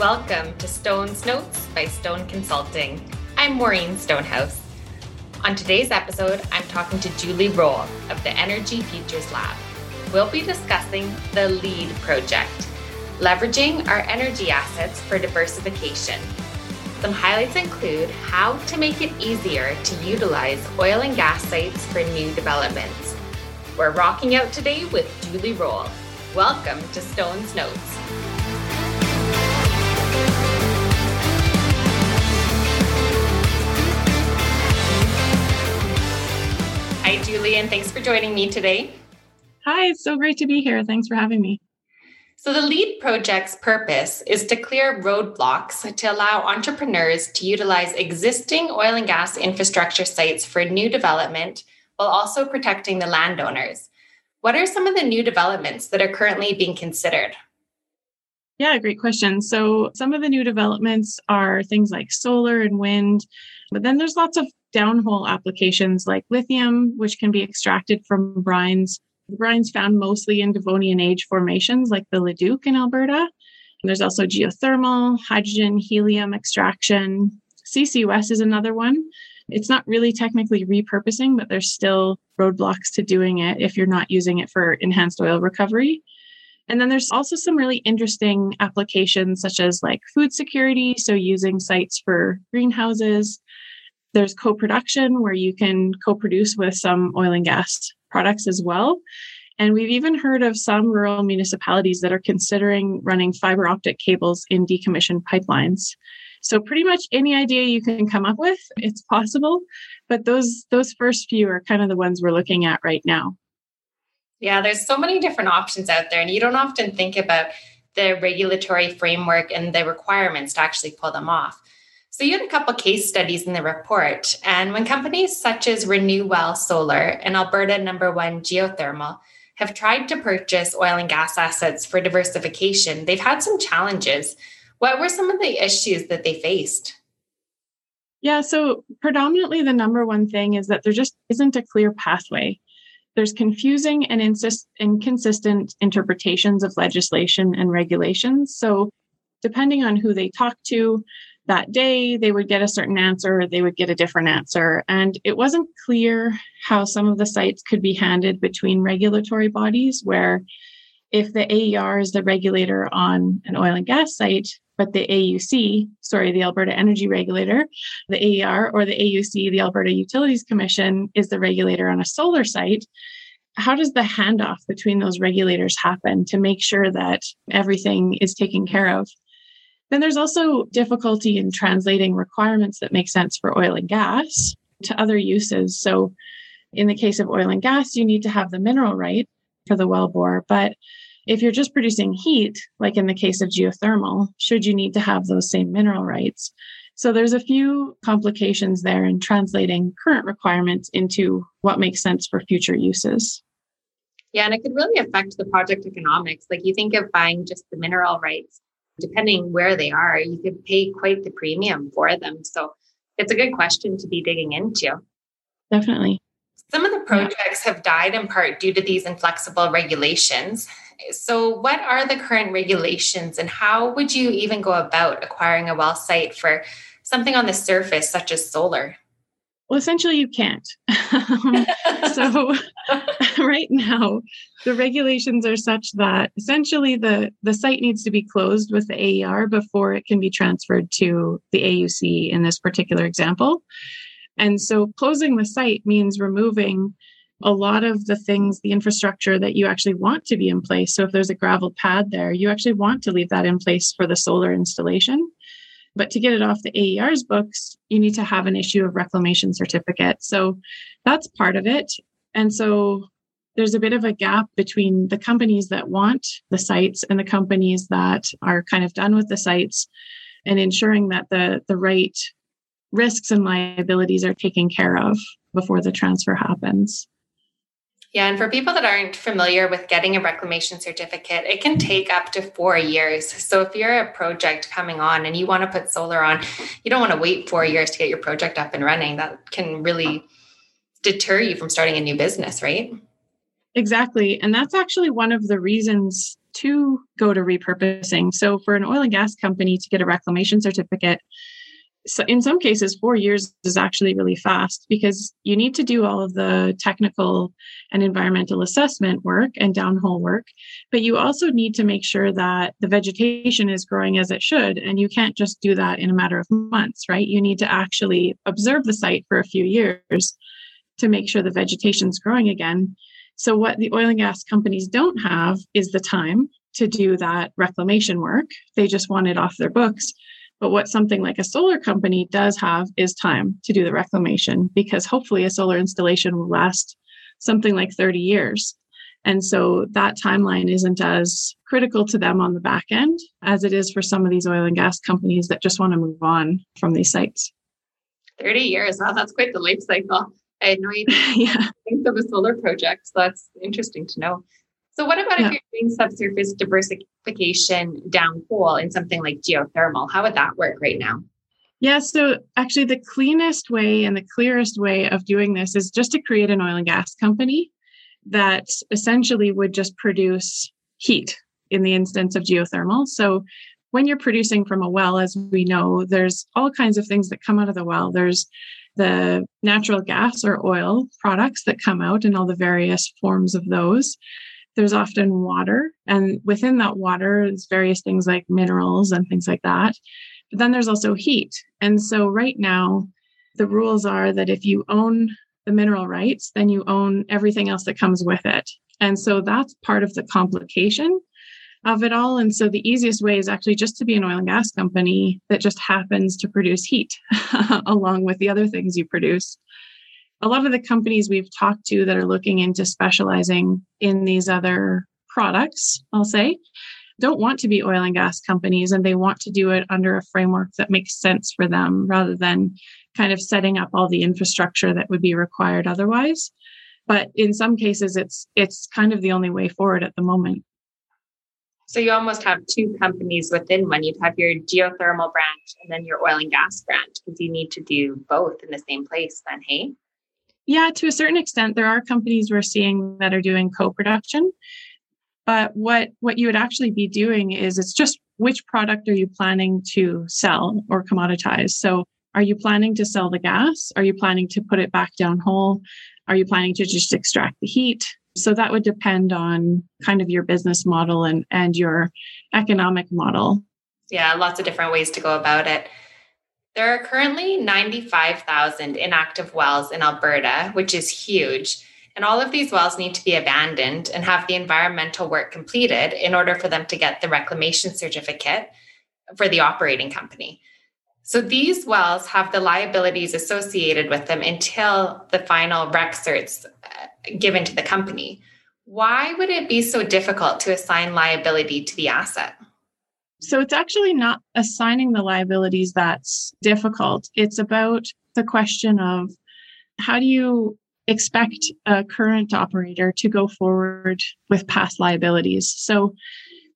Welcome to Stone's Notes by Stone Consulting. I'm Maureen Stonehouse. On today's episode, I'm talking to Julie Roll of the Energy Futures Lab. We'll be discussing the LEAD project, leveraging our energy assets for diversification. Some highlights include how to make it easier to utilize oil and gas sites for new developments. We're rocking out today with Julie Roll. Welcome to Stone's Notes. For joining me today. Hi, it's so great to be here. Thanks for having me. So, the LEAD project's purpose is to clear roadblocks to allow entrepreneurs to utilize existing oil and gas infrastructure sites for new development while also protecting the landowners. What are some of the new developments that are currently being considered? Yeah, great question. So, some of the new developments are things like solar and wind, but then there's lots of downhole applications like lithium, which can be extracted from brines. Brines found mostly in Devonian age formations like the Leduc in Alberta. And there's also geothermal, hydrogen, helium extraction. CCUS is another one. It's not really technically repurposing, but there's still roadblocks to doing it if you're not using it for enhanced oil recovery. And then there's also some really interesting applications, such as like food security. So, using sites for greenhouses, there's co production where you can co produce with some oil and gas products as well. And we've even heard of some rural municipalities that are considering running fiber optic cables in decommissioned pipelines. So pretty much any idea you can come up with, it's possible. But those those first few are kind of the ones we're looking at right now. Yeah, there's so many different options out there, and you don't often think about the regulatory framework and the requirements to actually pull them off. So you had a couple case studies in the report. And when companies such as RenuWell Solar and Alberta number one geothermal have tried to purchase oil and gas assets for diversification, they've had some challenges. What were some of the issues that they faced? Yeah, so predominantly the number one thing is that there just isn't a clear pathway. There's confusing and insist- inconsistent interpretations of legislation and regulations. So, depending on who they talk to, that day they would get a certain answer they would get a different answer. And it wasn't clear how some of the sites could be handed between regulatory bodies where if the AER is the regulator on an oil and gas site but the AUC sorry the Alberta Energy Regulator the AER or the AUC the Alberta Utilities Commission is the regulator on a solar site how does the handoff between those regulators happen to make sure that everything is taken care of then there's also difficulty in translating requirements that make sense for oil and gas to other uses. So, in the case of oil and gas, you need to have the mineral right for the well bore. But if you're just producing heat, like in the case of geothermal, should you need to have those same mineral rights? So there's a few complications there in translating current requirements into what makes sense for future uses. Yeah, and it could really affect the project economics. Like you think of buying just the mineral rights depending where they are, you could pay quite the premium for them. So it's a good question to be digging into. Definitely. Some of the projects have died in part due to these inflexible regulations. So, what are the current regulations, and how would you even go about acquiring a well site for something on the surface, such as solar? Well, essentially, you can't. um, so, right now, the regulations are such that essentially the, the site needs to be closed with the AER before it can be transferred to the AUC in this particular example. And so, closing the site means removing a lot of the things, the infrastructure that you actually want to be in place. So, if there's a gravel pad there, you actually want to leave that in place for the solar installation. But to get it off the AER's books, you need to have an issue of reclamation certificate. So that's part of it. And so there's a bit of a gap between the companies that want the sites and the companies that are kind of done with the sites and ensuring that the, the right risks and liabilities are taken care of before the transfer happens. Yeah, and for people that aren't familiar with getting a reclamation certificate, it can take up to four years. So if you're a project coming on and you want to put solar on, you don't want to wait four years to get your project up and running. That can really deter you from starting a new business, right? Exactly. And that's actually one of the reasons to go to repurposing. So, for an oil and gas company to get a reclamation certificate, so in some cases, four years is actually really fast because you need to do all of the technical and environmental assessment work and downhole work. But you also need to make sure that the vegetation is growing as it should. And you can't just do that in a matter of months, right? You need to actually observe the site for a few years to make sure the vegetation is growing again. So, what the oil and gas companies don't have is the time to do that reclamation work. They just want it off their books. But what something like a solar company does have is time to do the reclamation because hopefully a solar installation will last something like 30 years. And so that timeline isn't as critical to them on the back end as it is for some of these oil and gas companies that just want to move on from these sites. 30 years. Wow, that's quite the life cycle. I had no idea. yeah. Think of a solar project. So that's interesting to know. So, what about yeah. if you're doing subsurface diversification downhole in something like geothermal? How would that work right now? Yeah, so actually, the cleanest way and the clearest way of doing this is just to create an oil and gas company that essentially would just produce heat in the instance of geothermal. So, when you're producing from a well, as we know, there's all kinds of things that come out of the well. There's the natural gas or oil products that come out and all the various forms of those there's often water and within that water is various things like minerals and things like that. But then there's also heat. And so right now the rules are that if you own the mineral rights then you own everything else that comes with it. And so that's part of the complication of it all. And so the easiest way is actually just to be an oil and gas company that just happens to produce heat along with the other things you produce a lot of the companies we've talked to that are looking into specializing in these other products, I'll say, don't want to be oil and gas companies and they want to do it under a framework that makes sense for them rather than kind of setting up all the infrastructure that would be required otherwise. But in some cases it's it's kind of the only way forward at the moment. So you almost have two companies within one. You'd have your geothermal branch and then your oil and gas branch because you need to do both in the same place then hey yeah, to a certain extent, there are companies we're seeing that are doing co-production. But what what you would actually be doing is it's just which product are you planning to sell or commoditize? So are you planning to sell the gas? Are you planning to put it back down hole? Are you planning to just extract the heat? So that would depend on kind of your business model and, and your economic model. Yeah, lots of different ways to go about it. There are currently 95,000 inactive wells in Alberta, which is huge. And all of these wells need to be abandoned and have the environmental work completed in order for them to get the reclamation certificate for the operating company. So these wells have the liabilities associated with them until the final rec certs uh, given to the company. Why would it be so difficult to assign liability to the asset? So it's actually not assigning the liabilities that's difficult. It's about the question of how do you expect a current operator to go forward with past liabilities? So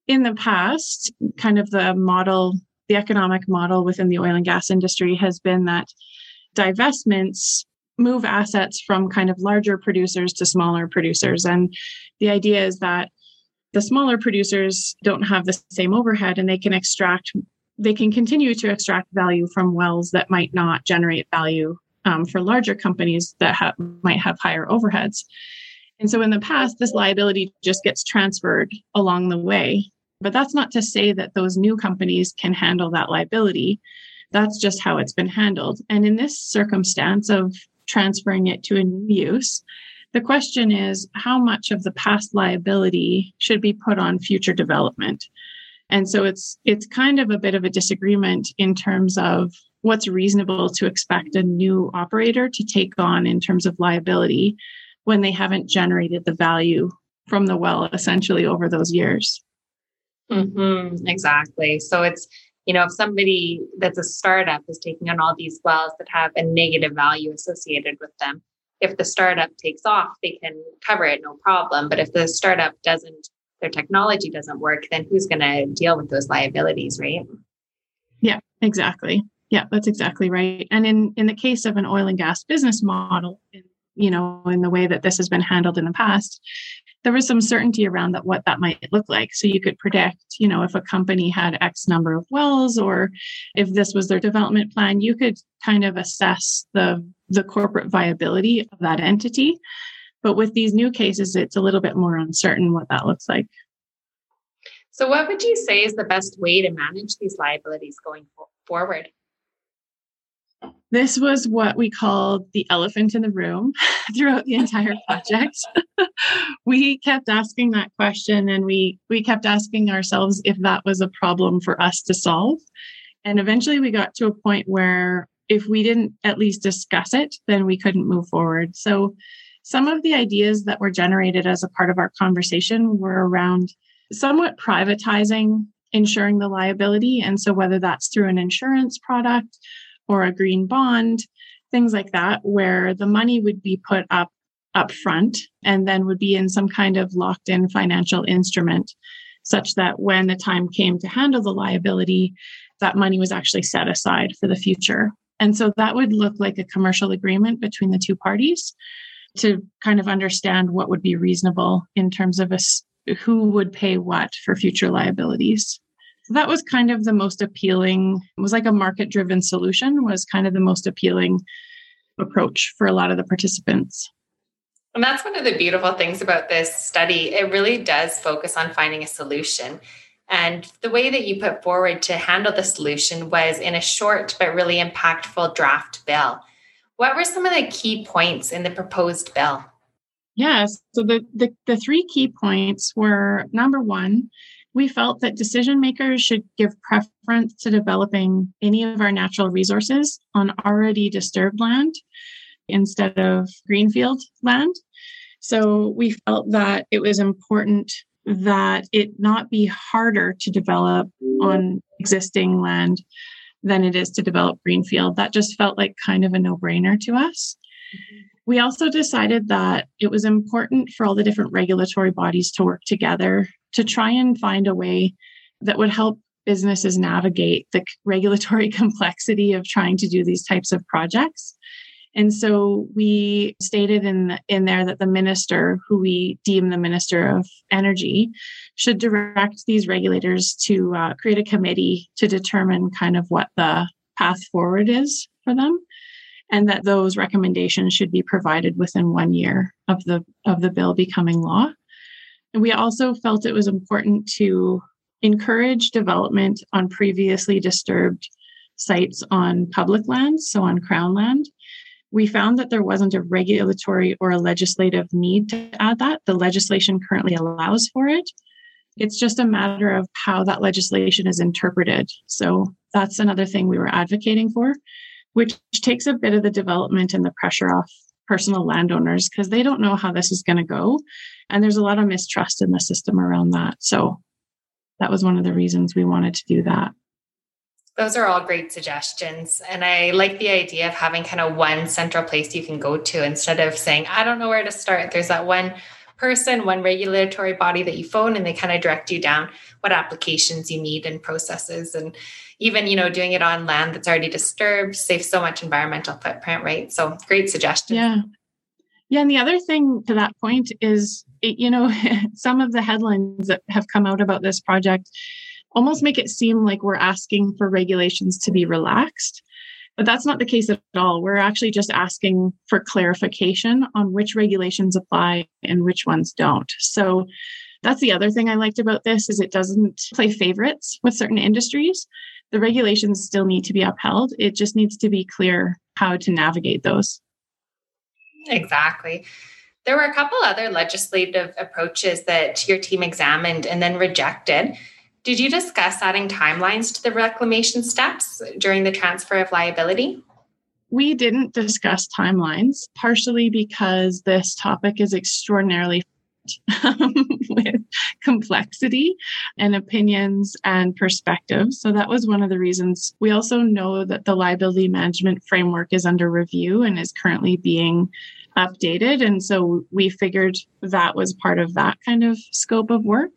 in the past, kind of the model, the economic model within the oil and gas industry has been that divestments move assets from kind of larger producers to smaller producers. And the idea is that the smaller producers don't have the same overhead and they can extract they can continue to extract value from wells that might not generate value um, for larger companies that ha- might have higher overheads. And so in the past this liability just gets transferred along the way. But that's not to say that those new companies can handle that liability. That's just how it's been handled. And in this circumstance of transferring it to a new use the question is how much of the past liability should be put on future development? And so it's it's kind of a bit of a disagreement in terms of what's reasonable to expect a new operator to take on in terms of liability when they haven't generated the value from the well essentially over those years. Mm-hmm, exactly. So it's you know if somebody that's a startup is taking on all these wells that have a negative value associated with them if the startup takes off, they can cover it no problem. But if the startup doesn't, their technology doesn't work, then who's going to deal with those liabilities, right? Yeah, exactly. Yeah, that's exactly right. And in in the case of an oil and gas business model, you know, in the way that this has been handled in the past, there was some certainty around that what that might look like. So you could predict, you know, if a company had X number of wells or if this was their development plan, you could kind of assess the the corporate viability of that entity. But with these new cases, it's a little bit more uncertain what that looks like. So, what would you say is the best way to manage these liabilities going forward? This was what we called the elephant in the room throughout the entire project. we kept asking that question and we we kept asking ourselves if that was a problem for us to solve. And eventually we got to a point where if we didn't at least discuss it, then we couldn't move forward. So some of the ideas that were generated as a part of our conversation were around somewhat privatizing insuring the liability. And so whether that's through an insurance product or a green bond, things like that, where the money would be put up up front and then would be in some kind of locked in financial instrument such that when the time came to handle the liability, that money was actually set aside for the future. And so that would look like a commercial agreement between the two parties to kind of understand what would be reasonable in terms of a, who would pay what for future liabilities. So that was kind of the most appealing, it was like a market driven solution, was kind of the most appealing approach for a lot of the participants. And that's one of the beautiful things about this study. It really does focus on finding a solution. And the way that you put forward to handle the solution was in a short but really impactful draft bill. What were some of the key points in the proposed bill? Yes. So the, the, the three key points were number one, we felt that decision makers should give preference to developing any of our natural resources on already disturbed land instead of greenfield land. So we felt that it was important that it not be harder to develop on existing land than it is to develop greenfield. That just felt like kind of a no brainer to us. Mm-hmm. We also decided that it was important for all the different regulatory bodies to work together to try and find a way that would help businesses navigate the regulatory complexity of trying to do these types of projects. And so we stated in in there that the minister, who we deem the minister of energy, should direct these regulators to uh, create a committee to determine kind of what the path forward is for them, and that those recommendations should be provided within one year of the of the bill becoming law. And we also felt it was important to encourage development on previously disturbed sites on public lands, so on crown land, we found that there wasn't a regulatory or a legislative need to add that. The legislation currently allows for it. It's just a matter of how that legislation is interpreted. So that's another thing we were advocating for, which takes a bit of the development and the pressure off personal landowners because they don't know how this is going to go. And there's a lot of mistrust in the system around that. So that was one of the reasons we wanted to do that. Those are all great suggestions. And I like the idea of having kind of one central place you can go to instead of saying, I don't know where to start. There's that one person, one regulatory body that you phone and they kind of direct you down what applications you need and processes. And even, you know, doing it on land that's already disturbed saves so much environmental footprint, right? So great suggestion. Yeah. Yeah. And the other thing to that point is, you know, some of the headlines that have come out about this project almost make it seem like we're asking for regulations to be relaxed. But that's not the case at all. We're actually just asking for clarification on which regulations apply and which ones don't. So that's the other thing I liked about this is it doesn't play favorites with certain industries. The regulations still need to be upheld. It just needs to be clear how to navigate those. Exactly. There were a couple other legislative approaches that your team examined and then rejected. Did you discuss adding timelines to the reclamation steps during the transfer of liability? We didn't discuss timelines, partially because this topic is extraordinarily with complexity and opinions and perspectives. So that was one of the reasons. We also know that the liability management framework is under review and is currently being updated. And so we figured that was part of that kind of scope of work.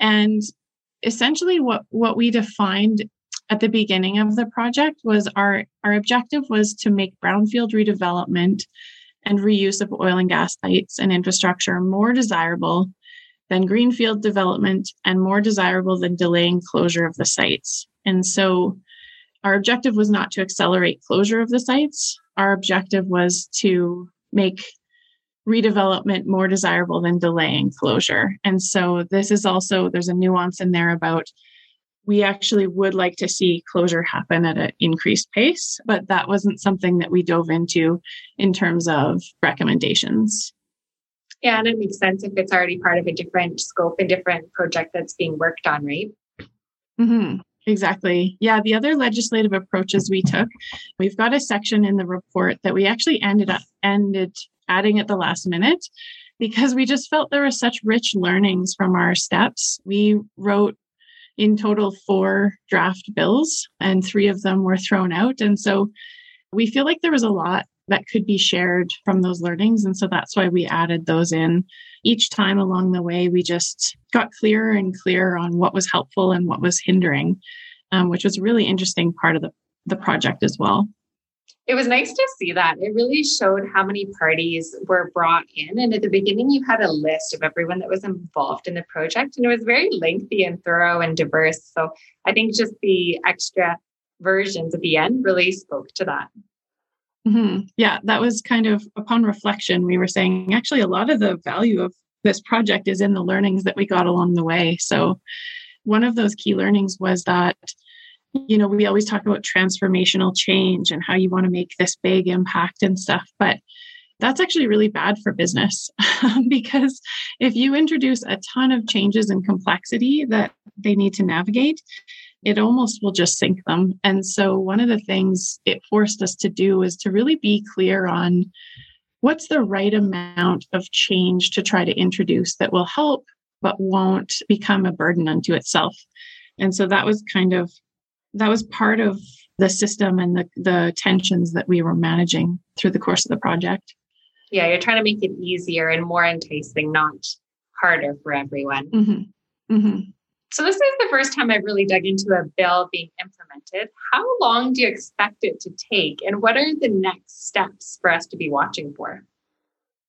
And essentially what what we defined at the beginning of the project was our our objective was to make brownfield redevelopment and reuse of oil and gas sites and infrastructure more desirable than greenfield development and more desirable than delaying closure of the sites. And so our objective was not to accelerate closure of the sites. Our objective was to make redevelopment more desirable than delaying closure. And so this is also, there's a nuance in there about we actually would like to see closure happen at an increased pace, but that wasn't something that we dove into in terms of recommendations. Yeah, and it makes sense if it's already part of a different scope and different project that's being worked on, right? Mm-hmm. Exactly. Yeah, the other legislative approaches we took, we've got a section in the report that we actually ended up ended adding at the last minute because we just felt there were such rich learnings from our steps. We wrote in total four draft bills, and three of them were thrown out. And so we feel like there was a lot that could be shared from those learnings. And so that's why we added those in. Each time along the way, we just got clearer and clearer on what was helpful and what was hindering, um, which was a really interesting part of the, the project as well it was nice to see that. It really showed how many parties were brought in. And at the beginning, you had a list of everyone that was involved in the project, and it was very lengthy and thorough and diverse. So I think just the extra versions at the end really spoke to that. Mm-hmm. Yeah, that was kind of upon reflection, we were saying actually a lot of the value of this project is in the learnings that we got along the way. So one of those key learnings was that you know, we always talk about transformational change and how you want to make this big impact and stuff, but that's actually really bad for business because if you introduce a ton of changes and complexity that they need to navigate, it almost will just sink them. And so, one of the things it forced us to do is to really be clear on what's the right amount of change to try to introduce that will help but won't become a burden unto itself. And so that was kind of that was part of the system and the, the tensions that we were managing through the course of the project. Yeah, you're trying to make it easier and more enticing, not harder for everyone. Mm-hmm. Mm-hmm. So, this is the first time I've really dug into a bill being implemented. How long do you expect it to take? And what are the next steps for us to be watching for?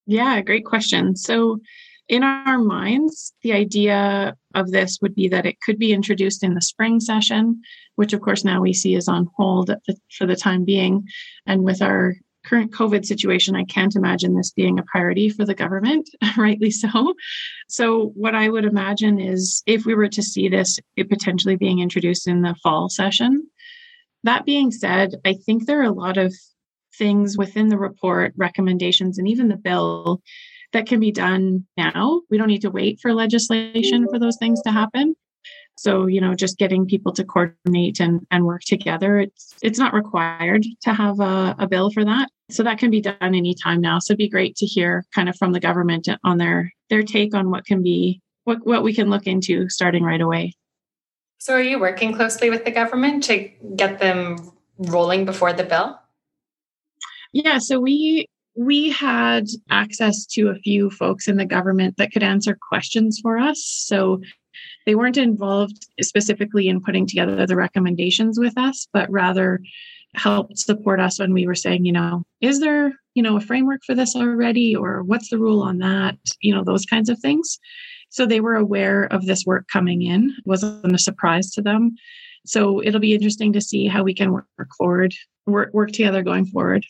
Yeah, great question. So, in our minds, the idea of this would be that it could be introduced in the spring session, which of course now we see is on hold for the time being. And with our current COVID situation, I can't imagine this being a priority for the government, rightly so. So, what I would imagine is if we were to see this, it potentially being introduced in the fall session. That being said, I think there are a lot of things within the report, recommendations, and even the bill that can be done now. We don't need to wait for legislation for those things to happen. So, you know, just getting people to coordinate and, and work together, it's it's not required to have a, a bill for that. So that can be done anytime now. So it'd be great to hear kind of from the government on their their take on what can be what, what we can look into starting right away. So are you working closely with the government to get them rolling before the bill? Yeah, so we we had access to a few folks in the government that could answer questions for us. So they weren't involved specifically in putting together the recommendations with us, but rather helped support us when we were saying, you know, is there, you know, a framework for this already or what's the rule on that? You know, those kinds of things. So they were aware of this work coming in. It wasn't a surprise to them. So it'll be interesting to see how we can work forward, work, work together going forward.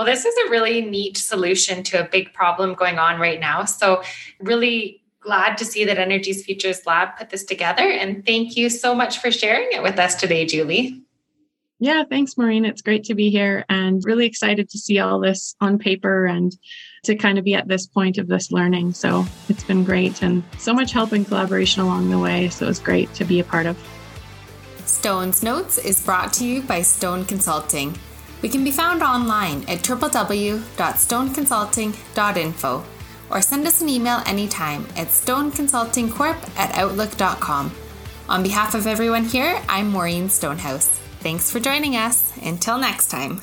Well, this is a really neat solution to a big problem going on right now. So, really glad to see that Energy's Futures Lab put this together. And thank you so much for sharing it with us today, Julie. Yeah, thanks, Maureen. It's great to be here and really excited to see all this on paper and to kind of be at this point of this learning. So it's been great and so much help and collaboration along the way. So it's great to be a part of. Stone's Notes is brought to you by Stone Consulting. We can be found online at www.stoneconsulting.info or send us an email anytime at stoneconsultingcorp at outlook.com. On behalf of everyone here, I'm Maureen Stonehouse. Thanks for joining us. Until next time.